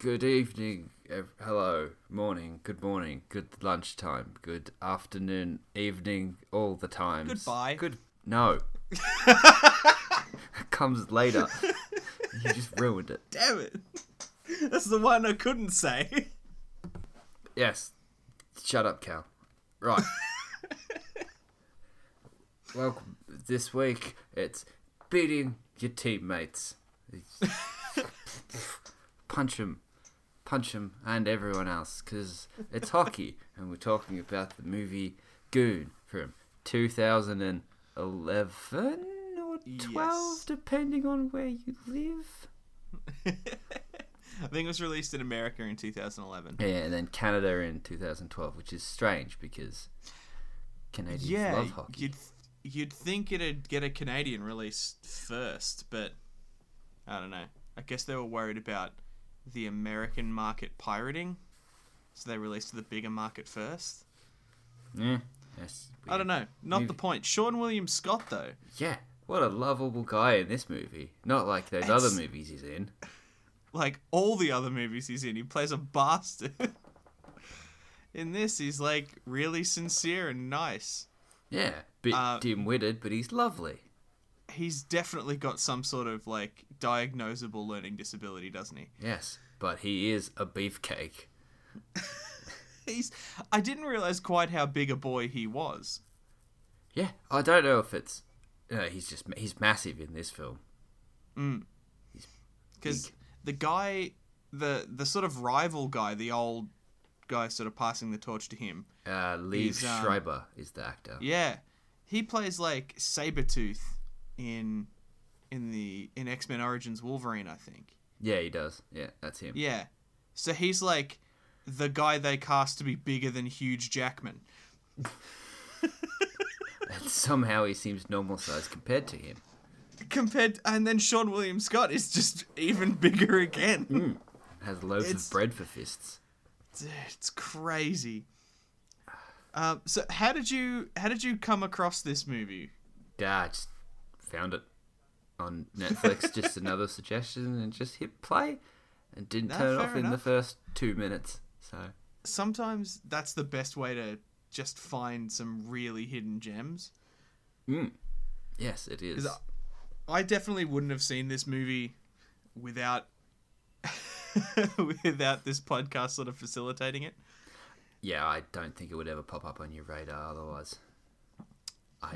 Good evening, hello, morning, good morning, good lunchtime, good afternoon, evening, all the times. Goodbye. Good. No. Comes later. you just ruined it. Damn it. That's the one I couldn't say. Yes. Shut up, Cal. Right. Welcome. This week it's beating your teammates. punch them, punch him and everyone else because it's hockey, and we're talking about the movie Goon from 2011 or 12, Yes. depending on where you live. I think it was released in America in 2011. Yeah, and then Canada in 2012, which is strange because Canadians Yeah, love hockey. you'd you'd think it'd get a Canadian release first, but I don't know. I guess they were worried about the American market pirating, so they released to the bigger market first. Yeah. Yes, I don't know. Not the point. Seann William Scott though. Yeah, what a lovable guy in this movie. Not like those It's- other movies he's in. like all the other movies he's in, he plays a bastard. in this, he's like really sincere and nice. Yeah, bit Uh, dim-witted, but he's lovely. He's definitely got some sort of like diagnosable learning disability, doesn't he? Yes, but he is a beefcake. He's. I didn't realize quite how big a boy he was. Yeah, I don't know if it's. No, he's just he's massive in this film. Mm. because the guy, the the sort of rival guy, the old guy, sort of passing the torch to him. Uh, He's, um, Schreiber is the actor. Yeah, he plays like Sabretooth in in the in X Men Origins Wolverine, I think. Yeah, he does. Yeah, that's him. Yeah, so he's like the guy they cast to be bigger than Hugh Jackman. And somehow he seems normal size compared to him. Compared, and then Seann William Scott is just even bigger again. Has loaves It's- of bread for fists. It's crazy. Um, so how did you how did you come across this movie? Yeah, just found it on Netflix. just another suggestion, and just hit play, and didn't No, turn it off in the first two minutes. So Sometimes that's the best way to just find some really hidden gems. Mm. yes, it is. I definitely wouldn't have seen this movie without without this podcast sort of facilitating it. Yeah, I don't think it would ever pop up on your radar otherwise.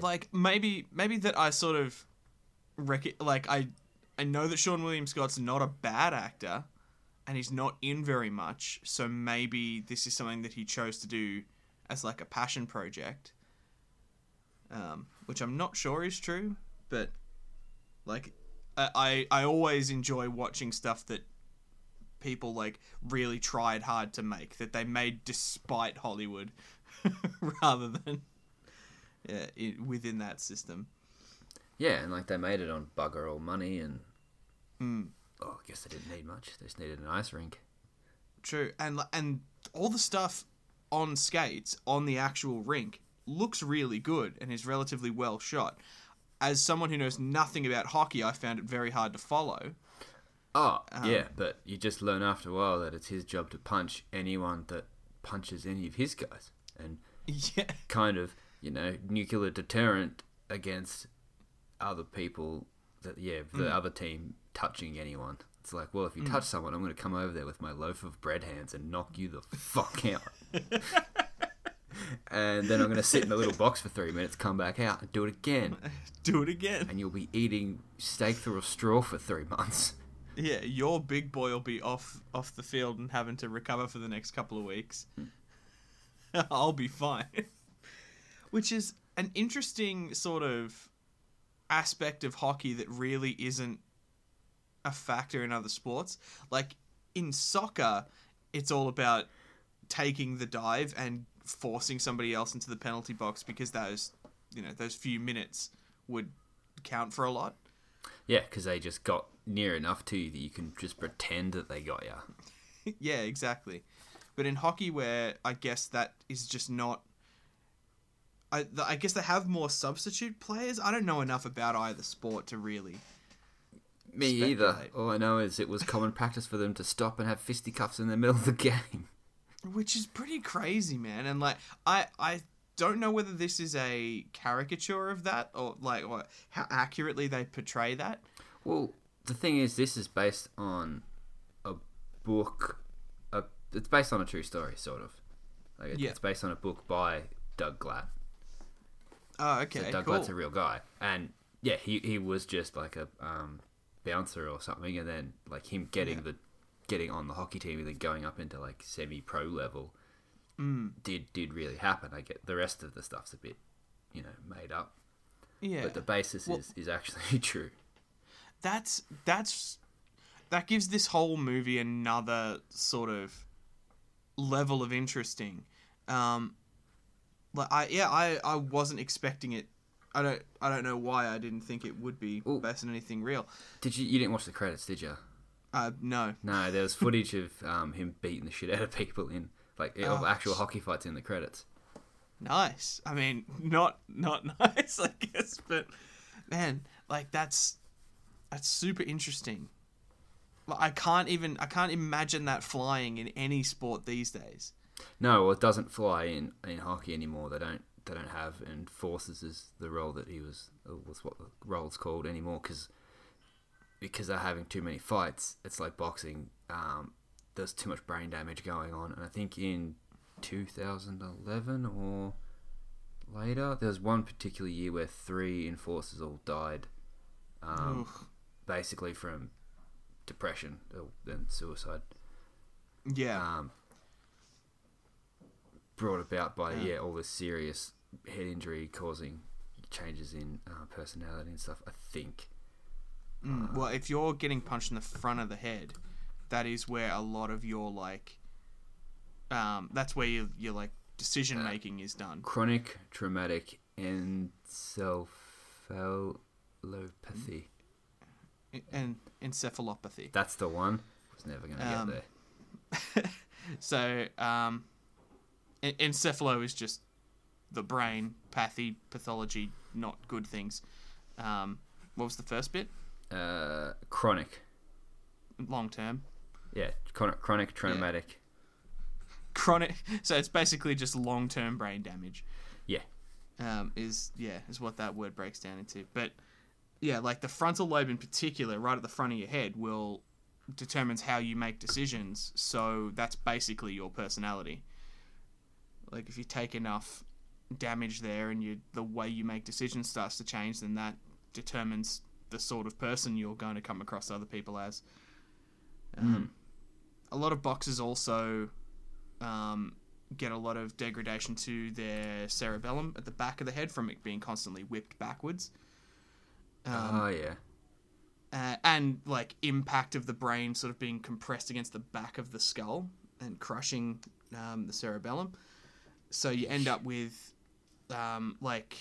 Like maybe maybe that I sort of rec- like I I know that Seann William Scott's not a bad actor and he's not in very much, so maybe this is something that he chose to do as like a passion project. Um, which I'm not sure is true, but like I, I always enjoy watching stuff that people like really tried hard to make that they made despite Hollywood rather than yeah, i within that system. yeah, and like they made it on bugger all money, and Hmm. oh, I guess they didn't need much. They just needed an ice rink. True, and and all the stuff on skates on the actual rink looks really good and is relatively well shot. As someone who knows nothing about hockey, I found it very hard to follow. Oh, Um, yeah, but you just learn after a while that it's his job to punch anyone that punches any of his guys, and Yeah, kind of you know nuclear deterrent against other people that yeah the Mm. other team touching anyone. It's like, well, if you touch someone, I'm going to come over there with my loaf of bread hands and knock you the fuck out. and then I'm going to sit in the little box for three minutes, come back out, and do it again. do it again. And you'll be eating steak through a straw for three months. Yeah, your big boy will be off off the field and having to recover for the next couple of weeks. I'll be fine. Which is an interesting sort of aspect of hockey that really isn't a factor in other sports. Like in soccer, it's all about taking the dive and forcing somebody else into the penalty box because those, you know, those few minutes would count for a lot. Yeah, because they just got near enough to you that you can just pretend that they got you. yeah, exactly. But in hockey, where I guess that is just not. I, I guess they have more substitute players. I don't know enough about either sport to really. Me either. All I know is it was common practice for them to stop and have fisticuffs in the middle of the game. which is pretty crazy, man. And like, I I don't know whether this is a caricature of that or like or how accurately they portray that. Well, the thing is, this is based on a book. A, it's based on a true story, sort of. Like it, Yeah. It's based on a book by Doug Glatt. Oh, So okay, Doug cool. Glatt's a real guy, and yeah, he he was just like a um, bouncer or something, and then like him getting Yeah. the getting on the hockey team and then going up into like semi pro level Mm, did did really happen. I get the rest of the stuff's a bit, you know, made up, yeah, but the basis Well- is is actually true. that's that's that gives this whole movie another sort of level of interesting. Um, like I yeah I I wasn't expecting it. I don't I don't know why I didn't think it would be Well- based on anything real. Did you you didn't watch the credits, did you? Uh, no. No, there was footage of um, him beating the shit out of people in like of Oh, actual hockey fights in the credits. Nice. I mean, not not nice, I guess, but man, like that's that's super interesting. Like, I can't even I can't imagine that flying in any sport these days. No, well, it doesn't fly in, in hockey anymore. They don't they don't have enforcers is the role that he was uh, was what the role's called anymore because because they're having too many fights. It's like boxing. Um, there's too much brain damage going on, and I think in 2011 or later, there was one particular year where three enforcers all died, um, basically from depression and suicide. Yeah. um, brought about by Yeah. yeah. all this serious head injury causing changes in uh, personality and stuff. I think. Mm, well, if you're getting punched in the front of the head, that is where a lot of your like um that's where your your like decision making is done. Chronic traumatic encephalopathy. And encephalopathy. That's the one. Was never gonna Um, get there. So, um, en- encephalo is just the brain, pathy, pathology, not good things. Um, what was the first bit? Uh, chronic. Long term. Yeah, chronic, chronic traumatic. Chronic. So it's basically just long term brain damage. Yeah. Um, is yeah is what that word breaks down into. But yeah, like the frontal lobe in particular, right at the front of your head, will determines how you make decisions. So that's basically your personality. Like if you take enough damage there and you the way you make decisions starts to change, then that determines the sort of person you're going to come across other people as. Um, A lot of boxers also um, get a lot of degradation to their cerebellum at the back of the head from it being constantly whipped backwards. Um, oh yeah. uh, and like impact of the brain sort of being compressed against the back of the skull and crushing um, the cerebellum. So you end up with um, like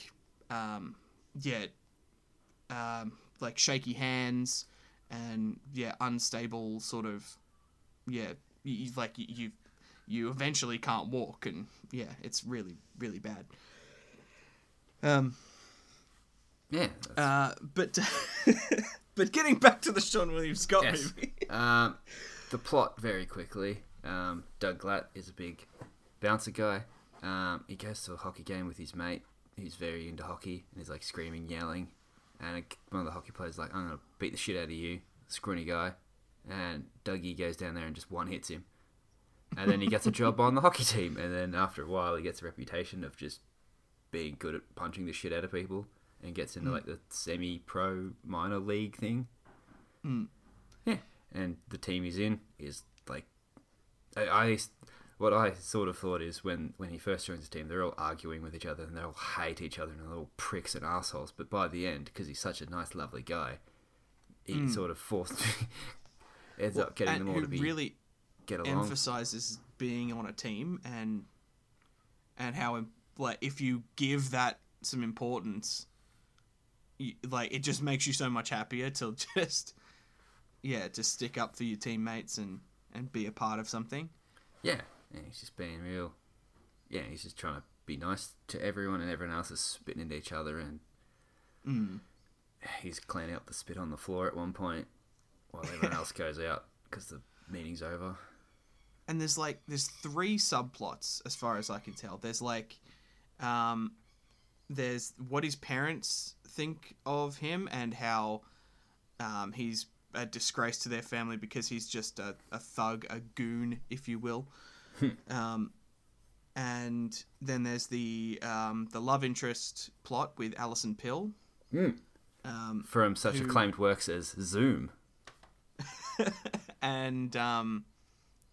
um, yeah, um, like shaky hands and yeah, unstable sort of yeah, you, like you, you you eventually can't walk and yeah, it's really really bad. Um, Yeah. Uh, but but getting back to the Seann William Scott Yes. movie. Um, the plot very quickly. Um, Doug Glatt is a big bouncer guy. Um, he goes to a hockey game with his mate. He's very into hockey and he's like screaming, yelling. And one of the hockey players is like, "I'm gonna beat the shit out of you, scrawny guy." And Dougie goes down there and just one hits him. And then he gets a job on the hockey team. And then after a while, he gets a reputation of just being good at punching the shit out of people and gets into like the semi-pro minor league thing. Mm. Yeah, and the team he's in is like, I, I what I sort of thought is when when he first joins the team, they're all arguing with each other and they all hate each other and they're all pricks and assholes. But by the end, because he's such a nice, lovely guy, he hmm. sort of forced ends up getting them all to be really get along. emphasizes being on a team and and how like if you give that some importance you, like it just makes you so much happier to just yeah to stick up for your teammates and and be a part of something Yeah, and he's just being real. Yeah, he's just trying to be nice to everyone, and everyone else is spitting into each other, and mm. he's cleaning up the spit on the floor at one point, while everyone else goes out because the meeting's over. and there's like there's three subplots as far as I can tell. There's like um there's what his parents think of him and how um he's a disgrace to their family because he's just a, a thug, a goon, if you will. Um and then there's the um the love interest plot with Alison Pill. Hmm. Um From such Who- acclaimed works as Zoom. and um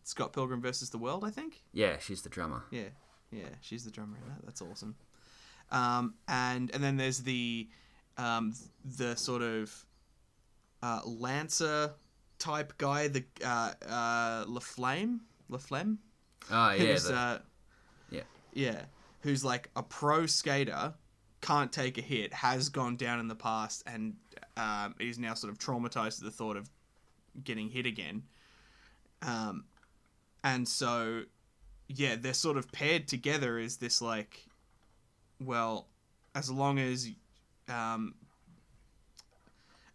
Scott Pilgrim versus the World, I think. Yeah, she's the drummer. Yeah, yeah, she's the drummer in that. That's awesome. Um, and and then there's the um, the sort of uh, lancer type guy, the uh, uh, LaFlamme, LaFlamme, Oh yeah, who's the- uh, yeah. yeah, who's like a pro skater, can't take a hit, has gone down in the past, and um, is now sort of traumatized at the thought of getting hit again. Um, and so, yeah, they're sort of paired together as this like, well, as long as, um,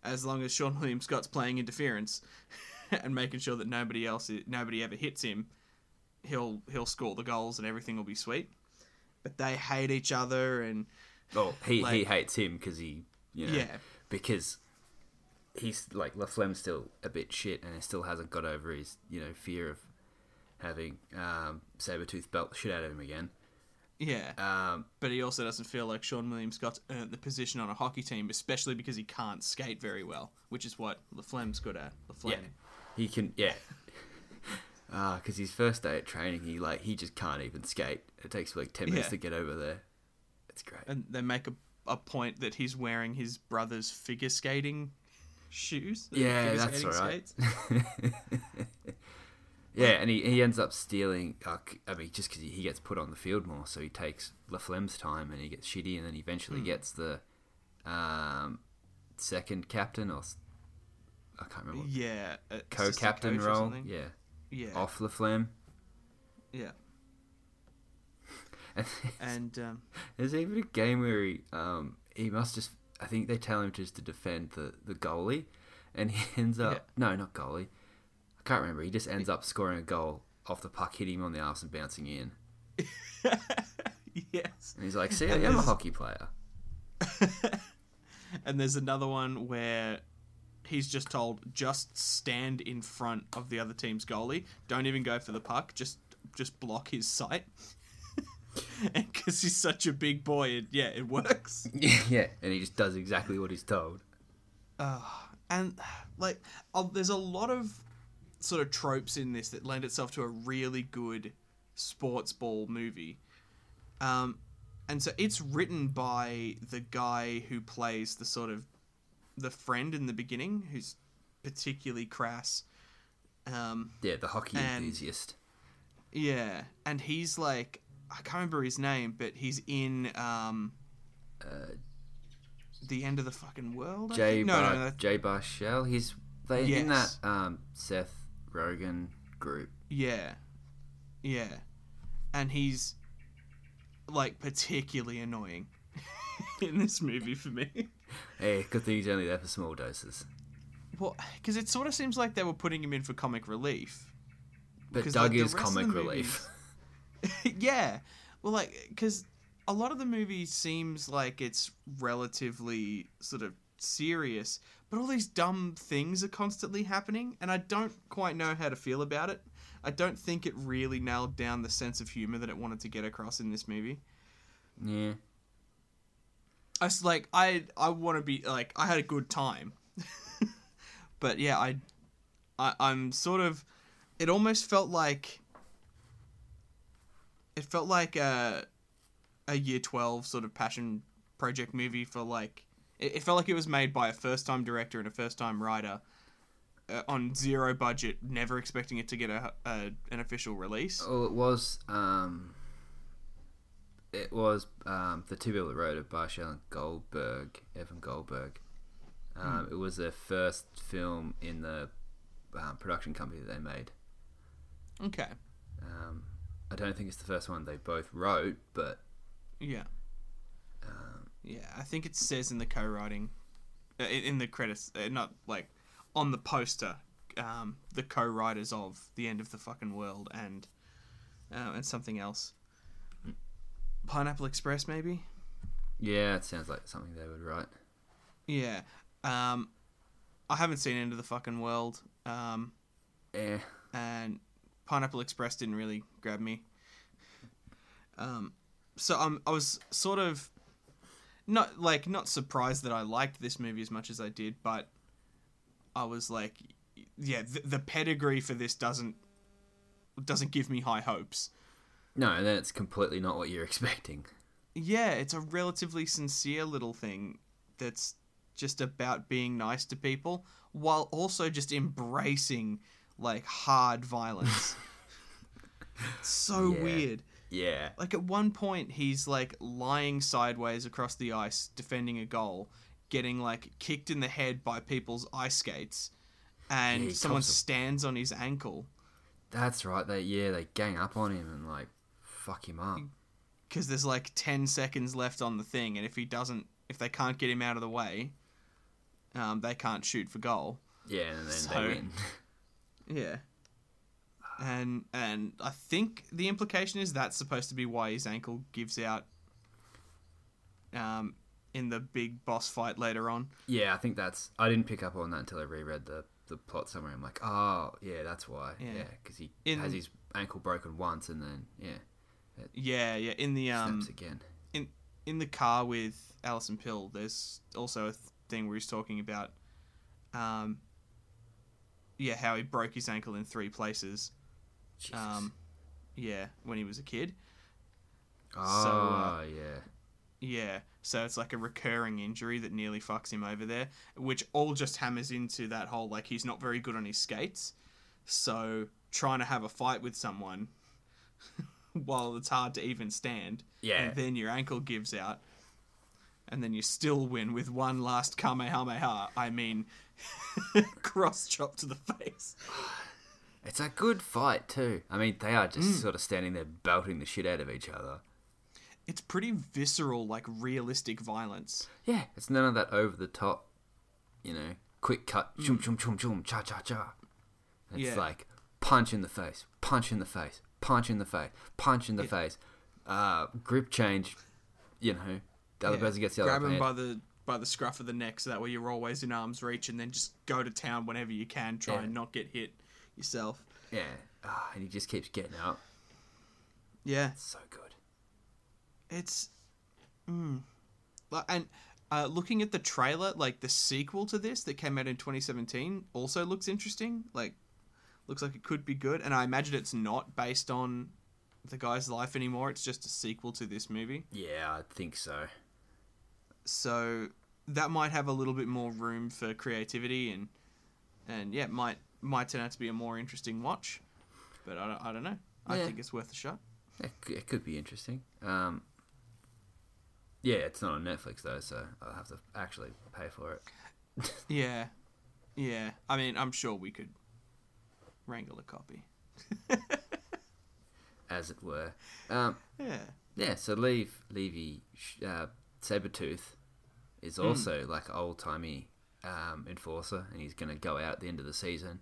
as long as Seann William Scott's playing interference and making sure that nobody else, nobody ever hits him, he'll he'll score the goals and everything will be sweet. But they hate each other and Oh, he he hates him because he, you know, Yeah. because he's like LaFlamme's still a bit shit and he still hasn't got over his, you know, fear of having um, Sabretooth belt the shit out of him again. yeah. Um, but he also doesn't feel like Seann William Scott's earned the position on a hockey team, especially because he can't skate very well, which is what LaFlamme's good at. LaFlamme. yeah, he can, yeah. Because his first day at training, he like he just can't even skate. It takes like ten minutes Yeah. to get over there. It's great. And they make a, a point that he's wearing his brother's figure skating shoes. uh, Yeah, that's right. yeah, and he, he ends up stealing. Uh, I mean, just because he, he gets put on the field more, so he takes LaFlamme's time and he gets shitty, and then eventually Hmm. gets the um, second captain or I can't remember Yeah. uh, co-captain role. Yeah, Yeah. off LaFlamme. Yeah. And And um, there's even a game where he um, he must just. I think they tell him just to defend the, the goalie, and he ends up Yeah. no, not goalie. I can't remember. He just ends up scoring a goal off the puck, hitting him on the arse and bouncing in. yes. And he's like, "See, I am a hockey player." and there's another one where he's just told just stand in front of the other team's goalie. Don't even go for the puck. Just just block his sight. and because he's such a big boy, it, yeah, it works. yeah, and he just does exactly what he's told. And like, uh, there's a lot of sort of tropes in this that lend itself to a really good sports ball movie. Um, and so it's written by the guy who plays the sort of the friend in the beginning, who's particularly crass. Um, Yeah, the hockey And- enthusiast. yeah, and he's like I can't remember his name, but he's in um, Uh, the end of the fucking world. Jay no, Bar- no, no, Jay Baruchel. He's they in that um, Seth Rogen group. Yeah. Yeah. And he's like particularly annoying in this movie for me. Hey, good thing he's only there for small doses. Well, because it sort of seems like they were putting him in for comic relief. But Doug like, is comic relief. yeah. Well, like, because a lot of the movie seems like it's relatively sort of serious, but all these dumb things are constantly happening, and I don't quite know how to feel about it. I don't think it really nailed down the sense of humor that it wanted to get across in this movie. yeah. I s- like I I want to be like I had a good time, but yeah I, I I'm sort of it almost felt like it felt like a a year twelve sort of passion project movie for like it, it felt like it was made by a first time director and a first time writer. Uh, on zero budget, never expecting it to get a, a an official release. Oh, it was. Um, it was um, the two people that wrote it, Baruchel and Goldberg, Evan Goldberg. Um, It was their first film in the um, production company that they made. Okay, Um, I don't think it's the first one they both wrote, but yeah. um, Yeah, I think it says in the co-writing, uh, in in the credits, uh, not like on the poster, um, the co-writers of the end of the fucking world and uh, and something else. Pineapple Express, maybe. Yeah, it sounds like something they would write. Yeah. Um, I haven't seen End of the Fucking World. Um, Yeah. and Pineapple Express didn't really grab me. Um, so I'm I was sort of not like not surprised that I liked this movie as much as I did, but I was like, yeah, the, the pedigree for this doesn't doesn't give me high hopes. No, then it's completely not what you're expecting. Yeah, it's a relatively sincere little thing that's just about being nice to people while also just embracing like hard violence. so Yeah. weird. Yeah. Like at one point he's like lying sideways across the ice defending a goal, getting like kicked in the head by people's ice skates and Yeah, someone stands on his ankle That's right. They yeah, they gang up on him and like fuck him up. because there's like 10 seconds left on the thing and if he doesn't if they can't get him out of the way um, they can't shoot for goal Yeah, and then So- they win. yeah and and i think the implication is that's supposed to be why his ankle gives out um, in the big boss fight later on Yeah, I think that's. I didn't pick up on that until I reread the the plot summary. I'm like, oh yeah, that's why. Yeah. Yeah, because he In- has his ankle broken once and then yeah, yeah yeah in the um again. in in the car with Alison Pill, there's also a thing where he's talking about, um, yeah, how he broke his ankle in three places. Jesus. Um, yeah, when he was a kid. oh so, uh, yeah. Yeah, so it's like a recurring injury that nearly fucks him over there, which all just hammers into that whole like he's not very good on his skates. So trying to have a fight with someone while it's hard to even stand, Yeah. and then your ankle gives out, and then you still win with one last kamehameha. I mean, cross chop to the face. It's a good fight too. I mean, they are just mm. sort of standing there belting the shit out of each other. It's pretty visceral, like realistic violence. Yeah, it's none of that over the top, you know, quick cut, mm. chum chum chum chum, cha cha cha. It's Yeah. like punch in the face, punch in the face, punch in the face, punch in the Yeah. face, uh, grip change. You know, the other Yeah. person gets the grab other him hand. by the by the scruff of the neck, so that way you're always in arm's reach, and then just go to town whenever you can, try Yeah. and not get hit yourself. Yeah, ah, and he just keeps getting up. Yeah, It's so good. it's, mm. And uh, looking at the trailer, like the sequel to this that came out in 2017, also looks interesting. Like, looks like it could be good, and I imagine it's not based on the guy's life anymore. It's just a sequel to this movie. Yeah, I think so. so that might have a little bit more room for creativity and and yeah might might turn out to be a more interesting watch but i don't, I don't know i Yeah. think it's worth a shot It, it could be interesting. Um, yeah, it's not on Netflix though, so I'll have to actually pay for it, yeah yeah i mean i'm sure we could wrangle a copy as it were. Um, yeah Yeah, so Leave Levy uh, Sabretooth is also like old timey um, enforcer, and he's gonna go out at the end of the season,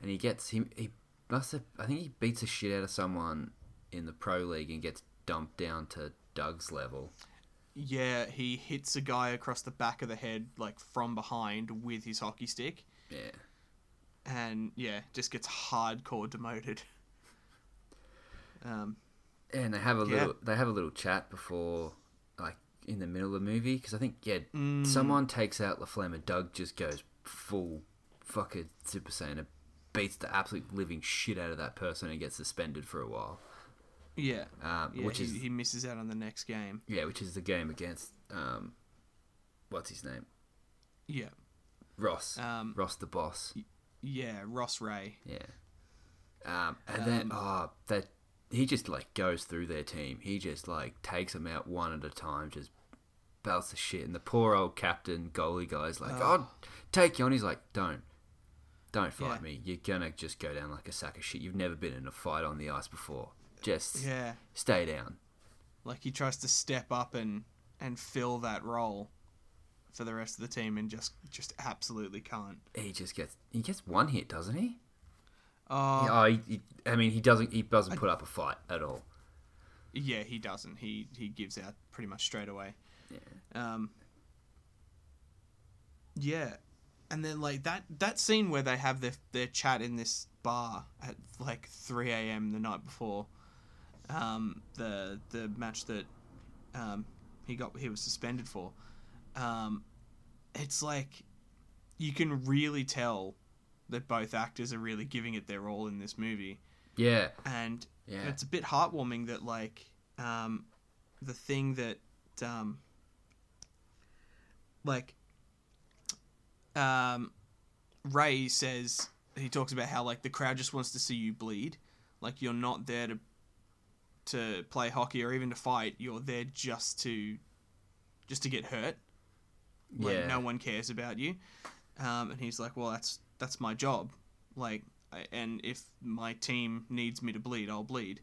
and he gets him. He must have. I think he beats the shit out of someone in the pro league and gets dumped down to Doug's level. yeah he hits a guy across the back of the head like from behind with his hockey stick Yeah, and yeah just gets hardcore demoted um and they have a Yeah. little. They have a little chat before, like in the middle of the movie, because I think yeah, Mm. someone takes out LaFlamme and Doug just goes full fucking Super Saiyan and beats the absolute living shit out of that person and gets suspended for a while. yeah Um, yeah which he, is he misses out on the next game yeah, which is the game against um, what's his name? yeah Ross. um Ross the boss. Yeah, Ross Rhea. Yeah. Um, and then Um, oh that he just like goes through their team. He just like takes them out one at a time, just belts the shit. And the poor old captain goalie guy's like, Oh. "I'll take you on." He's like, "Don't, don't fight Yeah. me. You're gonna just go down like a sack of shit. You've never been in a fight on the ice before. Just Yeah, stay down." like he tries to step up and and fill that role for the rest of the team and just just absolutely can't. He just gets he gets one hit, doesn't he? Oh, oh, he, he, I mean, he doesn't he doesn't put up a fight at all. yeah, he doesn't. He he gives out pretty much straight away. Yeah. Um. Yeah, and then like that that scene where they have their their chat in this bar at like three a.m. the night before, um, the the match that, um, he got he was suspended for, um, it's like, you can really tell that both actors are really giving it their all in this movie, Yeah, and yeah, it's a bit heartwarming that like um, the thing that um, like um, Rhea says he talks about how like the crowd just wants to see you bleed, like you're not there to to play hockey or even to fight. You're there just to just to get hurt. Like yeah. no one cares about you. Um, and he's like, well, that's that's my job. Like, I, and if my team needs me to bleed, I'll bleed.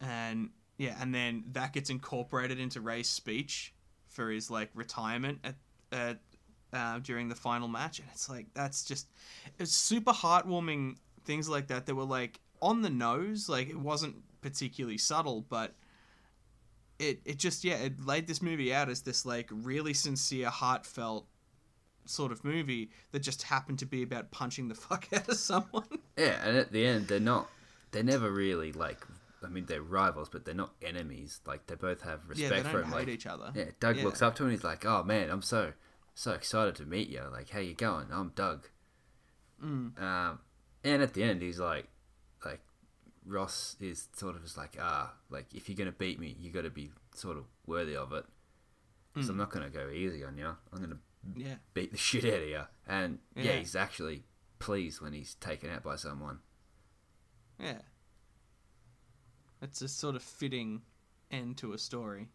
And yeah, and then that gets incorporated into Rhea's speech for his like retirement at at uh, during the final match, and it's like that's just it's super heartwarming things like that that were like on the nose, like it wasn't particularly subtle, but it it just yeah it laid this movie out as this like really sincere, heartfelt sort of movie that just happened to be about punching the fuck out of someone. Yeah, and at the end, they're not. They're never really like. I mean, they're rivals, but they're not enemies. Like they both have yeah, respect they for don't him. hate Like, each other. yeah, Doug Yeah. looks up to him. and He's like, "Oh man, I'm so so excited to meet you. Like, how you going? I'm Doug." Mm. Um, and at the end, he's like, like Ross is sort of just like, ah, like if you're gonna beat me, you got to be sort of worthy of it. Because Mm. I'm not gonna go easy on you. I'm gonna Yeah, beat the shit out of you. And yeah, Yeah. he's actually pleased when he's taken out by someone. yeah. It's a sort of fitting end to a story.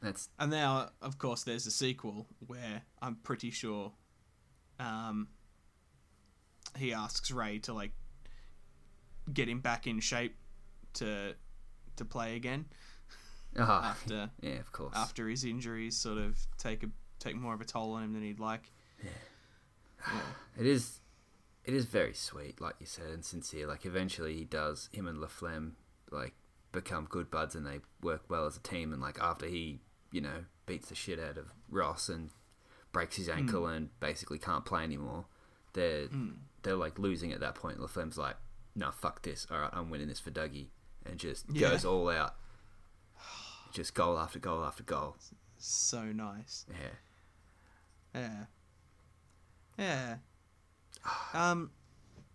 That's And now, of course, there's a sequel where I'm pretty sure um, he asks Rhea to like get him back in shape to to play again ah, after yeah, of course. after his injuries sort of take a take more of a toll on him than he'd like. Yeah. It is, it is very sweet, like you said, and sincere. Like eventually, he does. Him and LaFlamme like become good buds, and they work well as a team. And like after he, you know, beats the shit out of Ross and breaks his ankle and basically can't play anymore, they're Mm. they're like losing at that point. LaFlamme's like, "No, fuck this. All right, I'm winning this for Dougie," and just Yeah. goes all out. Just goal after goal after goal. So nice. Yeah. Yeah. Yeah. Um.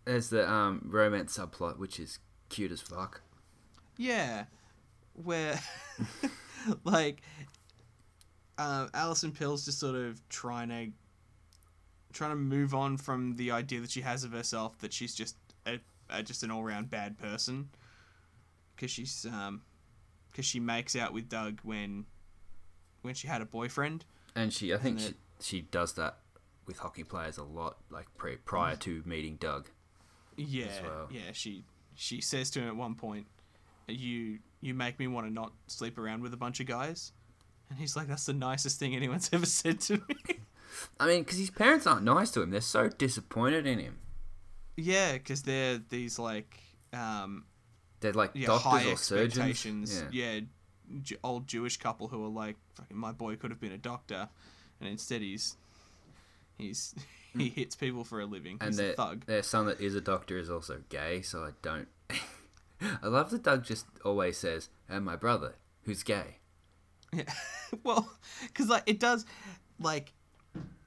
There's the um, romance subplot, which is cute as fuck. Yeah, where like uh, Alison Pill's just sort of trying to trying to move on from the idea that she has of herself that she's just a just an all round bad person because she's um because she makes out with Doug when when she had a boyfriend. And she, I think she, she does that with hockey players a lot, like pre, prior to meeting Doug. Yeah, well. yeah. She she says to him at one point, "You you make me want to not sleep around with a bunch of guys," and he's like, "That's the nicest thing anyone's ever said to me." I mean, because his parents aren't nice to him; they're so disappointed in him. Yeah, because they're these like um They're like yeah doctors or surgeons. Yeah. Yeah, J- old Jewish couple who are like, "Fucking my boy could have been a doctor," and instead he's he's he hits people for a living. and he's their a thug. their son that is a doctor is also gay. So I don't. I love that Doug just always says, "And my brother, who's gay." Yeah. well, because like it does, like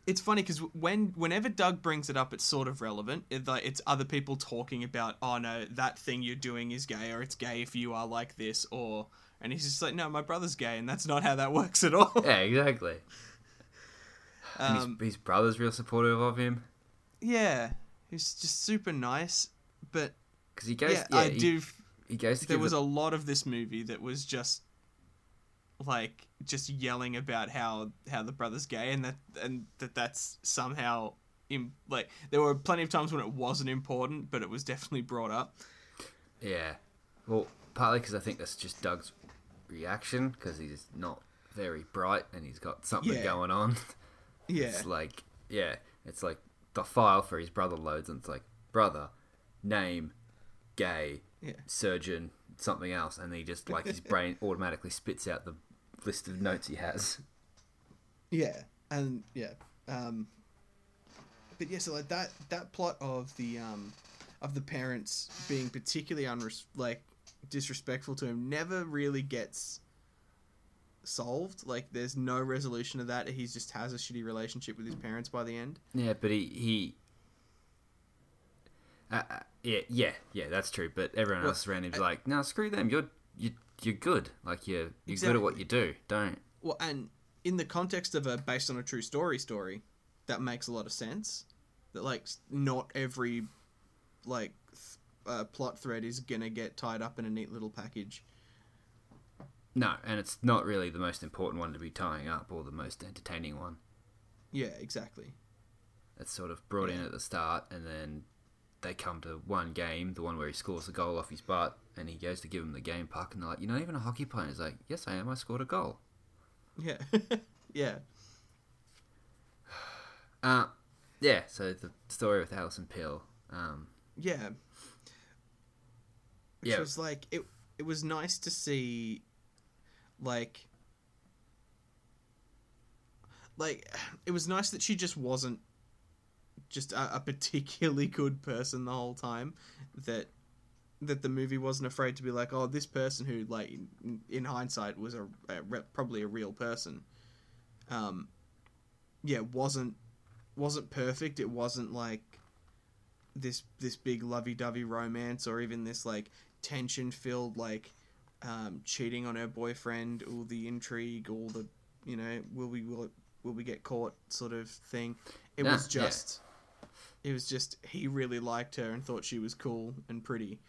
it's funny because when whenever Doug brings it up, it's sort of relevant. It's other people talking about, oh no, that thing you're doing is gay, or it's gay if you are like this, or and he's just like, no, my brother's gay, and that's not how that works at all. Yeah, exactly. Um, his, his brother's real supportive of him yeah, he's just super nice, but because he goes. yeah, Yeah, I he, do. He goes to There was a lot of this movie that was just like just yelling about how how the brother's gay and that and that that's somehow in like there were plenty of times when it wasn't important but it was definitely brought up Yeah. Well, partly because I think that's just Doug's reaction because he's not very bright and he's got something Yeah. going on. Yeah. It's like, yeah, it's like the file for his brother loads, and it's like brother, name, gay, Yeah. surgeon, something else, and he just like his brain automatically spits out the list of notes he has. Yeah, and yeah, um, but yeah, so like that that plot of the um of the parents being particularly unres- like disrespectful to him never really gets solved. Like, there's no resolution of that. He just has a shitty relationship with his parents by the end. Yeah, but he he. Uh, uh, yeah, yeah, yeah, that's true. But everyone Well, else around him's like, no, screw them. You're you you're good. Like you're you're good at what you do. Don't. Well, and in the context of a based on a true story story, that makes a lot of sense. That like not every like th- uh, plot thread is gonna get tied up in a neat little package. No, and it's not really the most important one to be tying up, or the most entertaining one. Yeah, exactly. It's sort of brought in at the start, and then they come to one game, the one where he scores a goal off his butt, and he goes to give him the game puck, and they're like, "You're not even a hockey player." He's like, "Yes, I am. I scored a goal." Yeah, yeah, Uh, yeah. So the story with Alison Pill. Um, yeah. Which Yeah. was like it. It was nice to see, like, like it was nice that she just wasn't just a, a particularly good person the whole time. That that the movie wasn't afraid to be like, oh, this person who, like, in, in hindsight, was a, a re- probably a real person. Um, yeah, wasn't wasn't perfect. It wasn't like this this big lovey dovey romance or even this like tension filled like um, cheating on her boyfriend, all the intrigue, all the you know will we will will we get caught sort of thing. It Yeah, was yeah. It was just he really liked her and thought she was cool and pretty.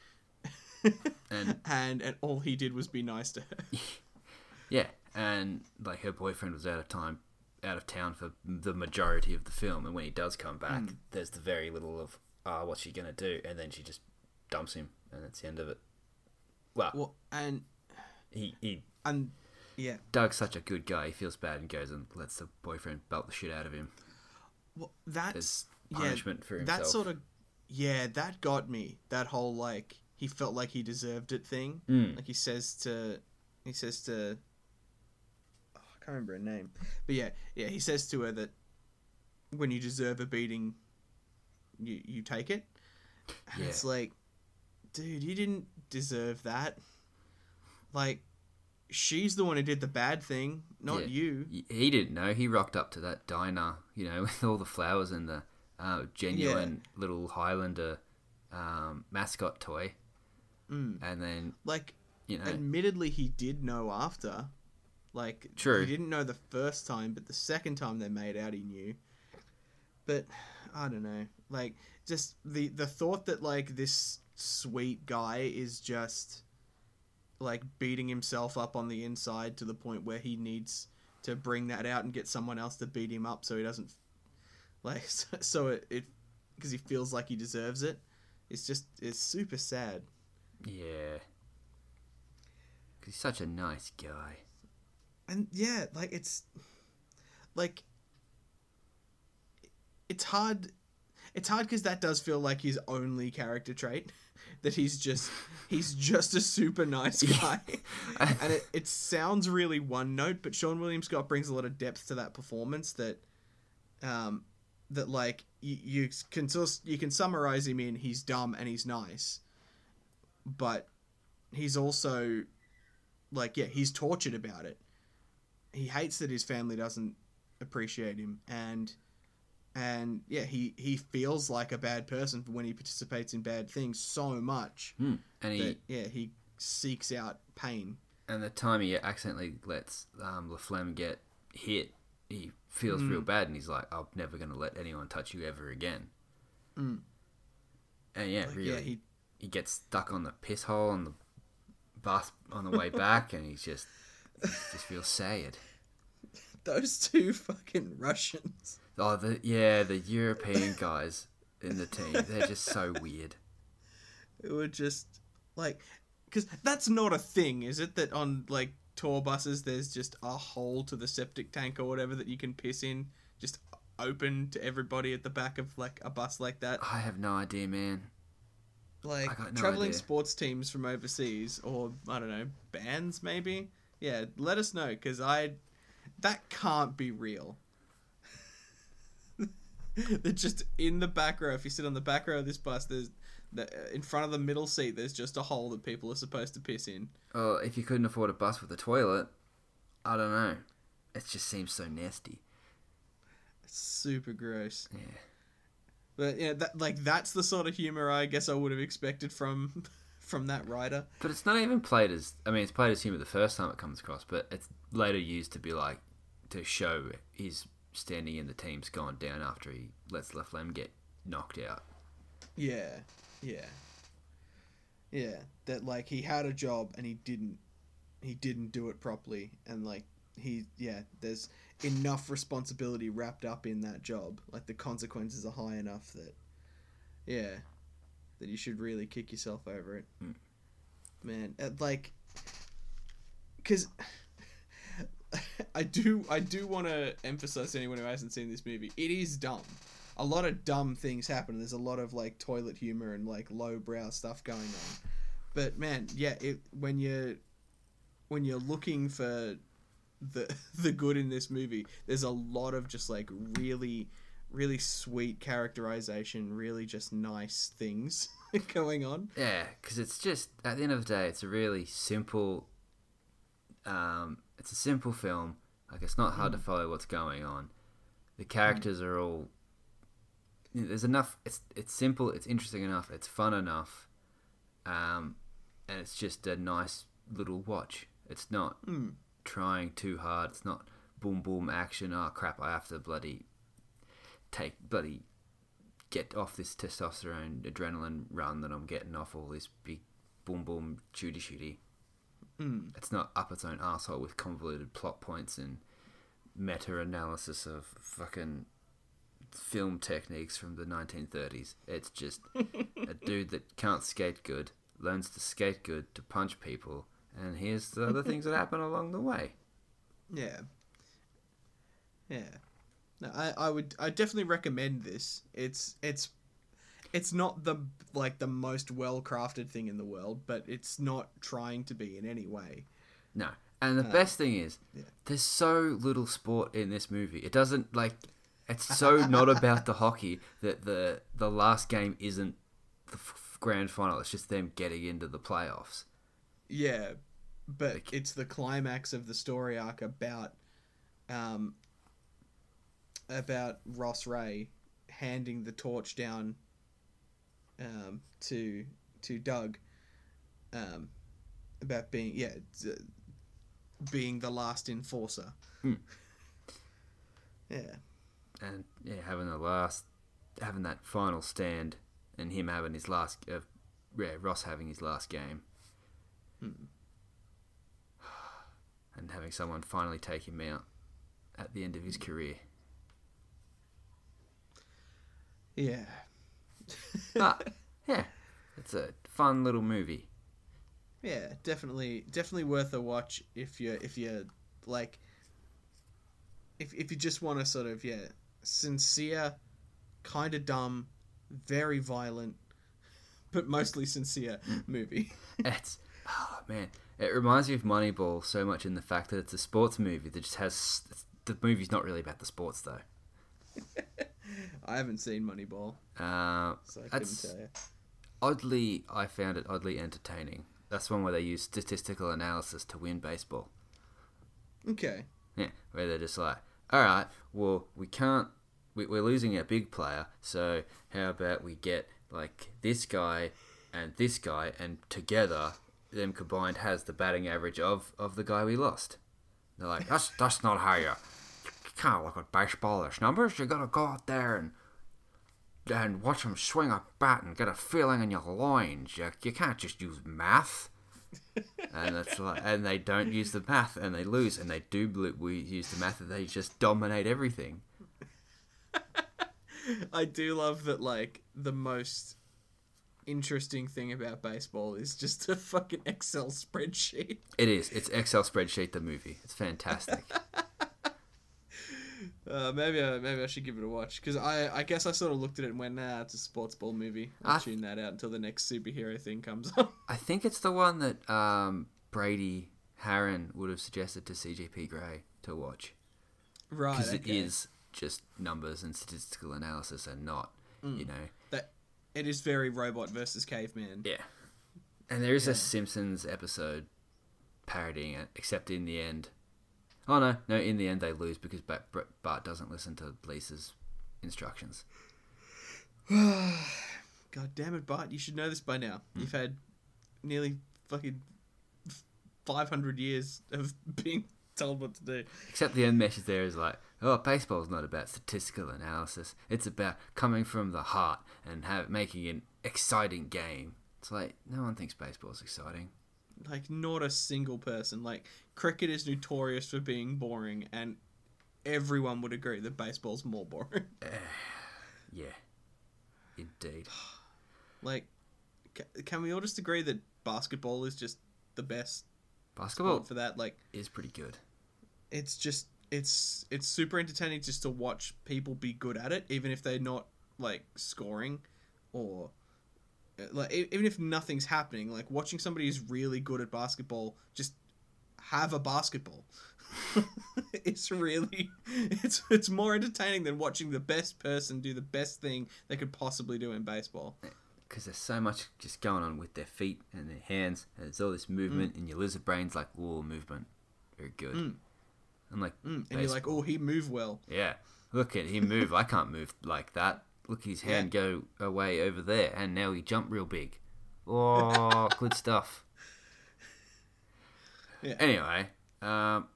And- and and all he did was be nice to her. yeah, and like her boyfriend was out of time, out of town for the majority of the film, and when he does come back, Mm. there's the very little of, ah, what's she gonna do? And then she just dumps him, and that's the end of it. Well, Well, and he he and yeah, Doug's such a good guy. He feels bad and goes and lets the boyfriend belt the shit out of him. well that's There's yeah, punishment for himself. that sort of yeah that got me that whole like he felt like he deserved it thing Mm. like he says to he says to oh, i can't remember her name but yeah yeah he says to her that when you deserve a beating you you take it and Yeah. it's like dude you didn't deserve that like she's the one who did the bad thing not Yeah. you He didn't know. He rocked up to that diner, you know, with all the flowers and the uh, genuine little Highlander um, mascot toy, mm. and then like you know, admittedly he did know after. Like True. he didn't know the first time but the second time they made out he knew. But i don't know. Like just the the thought that like this sweet guy is just like beating himself up on the inside to the point where he needs to bring that out and get someone else to beat him up so he doesn't like so, so it it because he feels like he deserves it. It's just it's super sad. Yeah, he's such a nice guy. and yeah like it's like it's hard it's hard because that does feel like his only character trait. That he's just he's just a super nice guy. And it, it sounds really one note but seann william scott brings a lot of depth to that performance that um that like you, you can you can summarize him in he's dumb and he's nice but he's also like yeah he's tortured about it he hates that his family doesn't appreciate him and and yeah he he feels like a bad person when he participates in bad things so much Hmm. And he that yeah he seeks out pain and the time he accidentally lets um, LaFlamme get hit, he feels Mm. real bad, and he's like, "I'm never gonna let anyone touch you ever again." Mm. And yeah, Like, really, yeah he he gets stuck on the piss hole on the bus on the way back, and he's just he just feels sad. those two fucking russians Oh, the yeah, the European guys in the team, they're just so weird. who were just like because that's not a thing is it that on like tour buses, there's just a hole to the septic tank or whatever that you can piss in, just open to everybody at the back of like a bus like that. I have no idea, man. Like no traveling idea. sports teams from overseas, or I don't know, bands maybe. Yeah, let us know because I that can't be real. They're just in the back row. If you sit on the back row of this bus, there's the, in front of the middle seat. There's just a hole that people are supposed to piss in. Oh, if you couldn't afford a bus with a toilet, I don't know. It just seems so nasty. It's super gross. Yeah. But yeah, that like that's the sort of humor I guess I would have expected from from that writer. But it's not even played as. I mean, it's played as humor the first time it comes across, but it's later used to be like to show his standing in the team's gone down after he lets LaFlamme get knocked out. Yeah, yeah, yeah. That like he had a job and he didn't, he didn't do it properly, and like he, yeah, there's enough responsibility wrapped up in that job. Like the consequences are high enough that, yeah, that you should really kick yourself over it. Mm. Man, uh, like, because. I do I do want to emphasize to anyone who hasn't seen this movie, it is dumb. A lot of dumb things happen. There's a lot of like toilet humor and like lowbrow stuff going on. But man, yeah, it when you're when you're looking for the the good in this movie, there's a lot of just like really really sweet characterization, really just nice things going on. Yeah, because it's just at the end of the day, it's a really simple. Um, it's a simple film. Like it's not hard to follow what's going on. The characters are all. There's enough. It's it's simple. It's interesting enough. It's fun enough. Um, and it's just a nice little watch. It's not Hmm. trying too hard. It's not boom boom action. Oh crap! I have to bloody take bloody get off this testosterone adrenaline run that I'm getting off all this big boom boom shooty shooty. Mm. It's not up its own asshole with convoluted plot points and meta analysis of fucking film techniques from the 1930s. It's just a dude that can't skate good, learns to skate good to punch people, and here's the other things that happen along the way. Yeah. Yeah. No, I, I would I definitely recommend this. It's it's it's not the like the most well crafted thing in the world, but it's not trying to be in any way. No. And the Uh, best thing is, yeah. there's so little sport in this movie. It doesn't like. It's so not about the hockey that the the last game isn't the f- grand final. It's just them getting into the playoffs. Yeah, but Like- it's the climax of the story arc about um about Ross Rhea handing the torch down um to to Doug um about being yeah being the last enforcer. Hmm. Yeah. And yeah, having the last, having that final stand, and him having his last, uh, yeah, Ross having his last game, Hmm. and having someone finally take him out at the end of his career. Yeah. But yeah, it's a fun little movie. Yeah, definitely, definitely worth a watch if you're if you're like, if if you just want to sort of yeah, sincere, kind of dumb, very violent, but mostly sincere movie. It's oh man, it reminds me of Moneyball so much in the fact that it's a sports movie that just has the movie's not really about the sports though. I haven't seen Moneyball, Uh, so I couldn't That's- tell you. oddly, I found it oddly entertaining. That's one where they use statistical analysis to win baseball. Okay. Yeah, where they're just like, all right, well, we can't, we, we're losing our big player, so how about we get like this guy and this guy, and together, them combined has the batting average of, of the guy we lost. They're like, that's that's not how you, you can't look at baseball as numbers. You gotta go out there and and watch them swing a bat and get a feeling in your loins. You, you can't just use math and that's like, and they don't use the math, and they lose, and they do we use the math, and they just dominate everything. I do love that like the most interesting thing about baseball is just a fucking Excel spreadsheet. It is. It's Excel spreadsheet the movie. It's fantastic. Uh, maybe I, maybe I should give it a watch because I, I guess I sort of looked at it and went, nah, it's a sports ball movie. I'll I- tune that out until the next superhero thing comes up. I think it's the one that um, Brady Haran would have suggested to CGP Grey to watch right. because it okay. is just numbers and statistical analysis and not, you know. That it is very robot versus caveman. Yeah. And there is a Simpsons episode parodying it, except in the end. Oh no, no! In the end, they lose because Bart, Bart doesn't listen to Lisa's instructions. God damn it, Bart! You should know this by now. Hmm. You've had nearly fucking five hundred years of being told what to do. Except the end message there is like, oh, baseball's not about statistical analysis. It's about coming from the heart and have, making an exciting game. It's like, no one thinks baseball's exciting. Like not a single person. Like cricket is notorious for being boring, and everyone would agree that baseball's more boring. Yeah. Indeed. like, ca- can we all just agree that basketball is just the best Basketball sport for that? Like, is pretty good. it's just it's it's super entertaining just to watch people be good at it, even if they're not like scoring or uh, like even if nothing's happening. Like watching somebody who's really good at basketball just have a basketball. it's really it's it's more entertaining than watching the best person do the best thing they could possibly do in baseball. because there's so much just going on with their feet and their hands, and there's all this movement, and your lizard brain's like, "Whoa, movement, very good." Mm. I'm like, Mm, and you're like, oh, he move well. "Yeah, look at him move. I can't move like that. Look, his hand go away over there, and now he jumped real big. Oh, good stuff." Yeah. Anyway, um,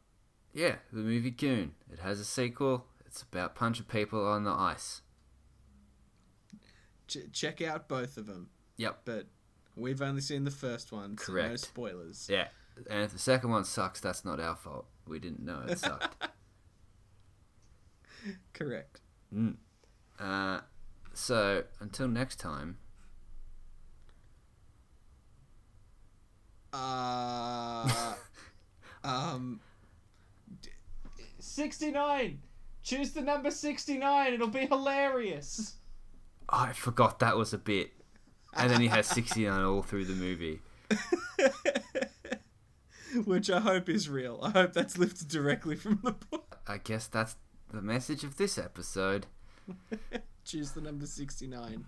yeah, the movie Goon. It has a sequel. It's about punching people on the ice. Ch- check out both of them, Yep. but we've only seen the first one, so no Correct. spoilers. Yeah, and if the second one sucks, that's not our fault. We didn't know it sucked. Correct. Mm. Uh, so until next time, Uh, um, 69. Choose the number 69. It'll be hilarious. oh, I forgot that was a bit, and then he has sixty nine all through the movie. Which I hope is real. I hope that's lifted directly from the book. I guess that's the message of this episode. Choose the number 69.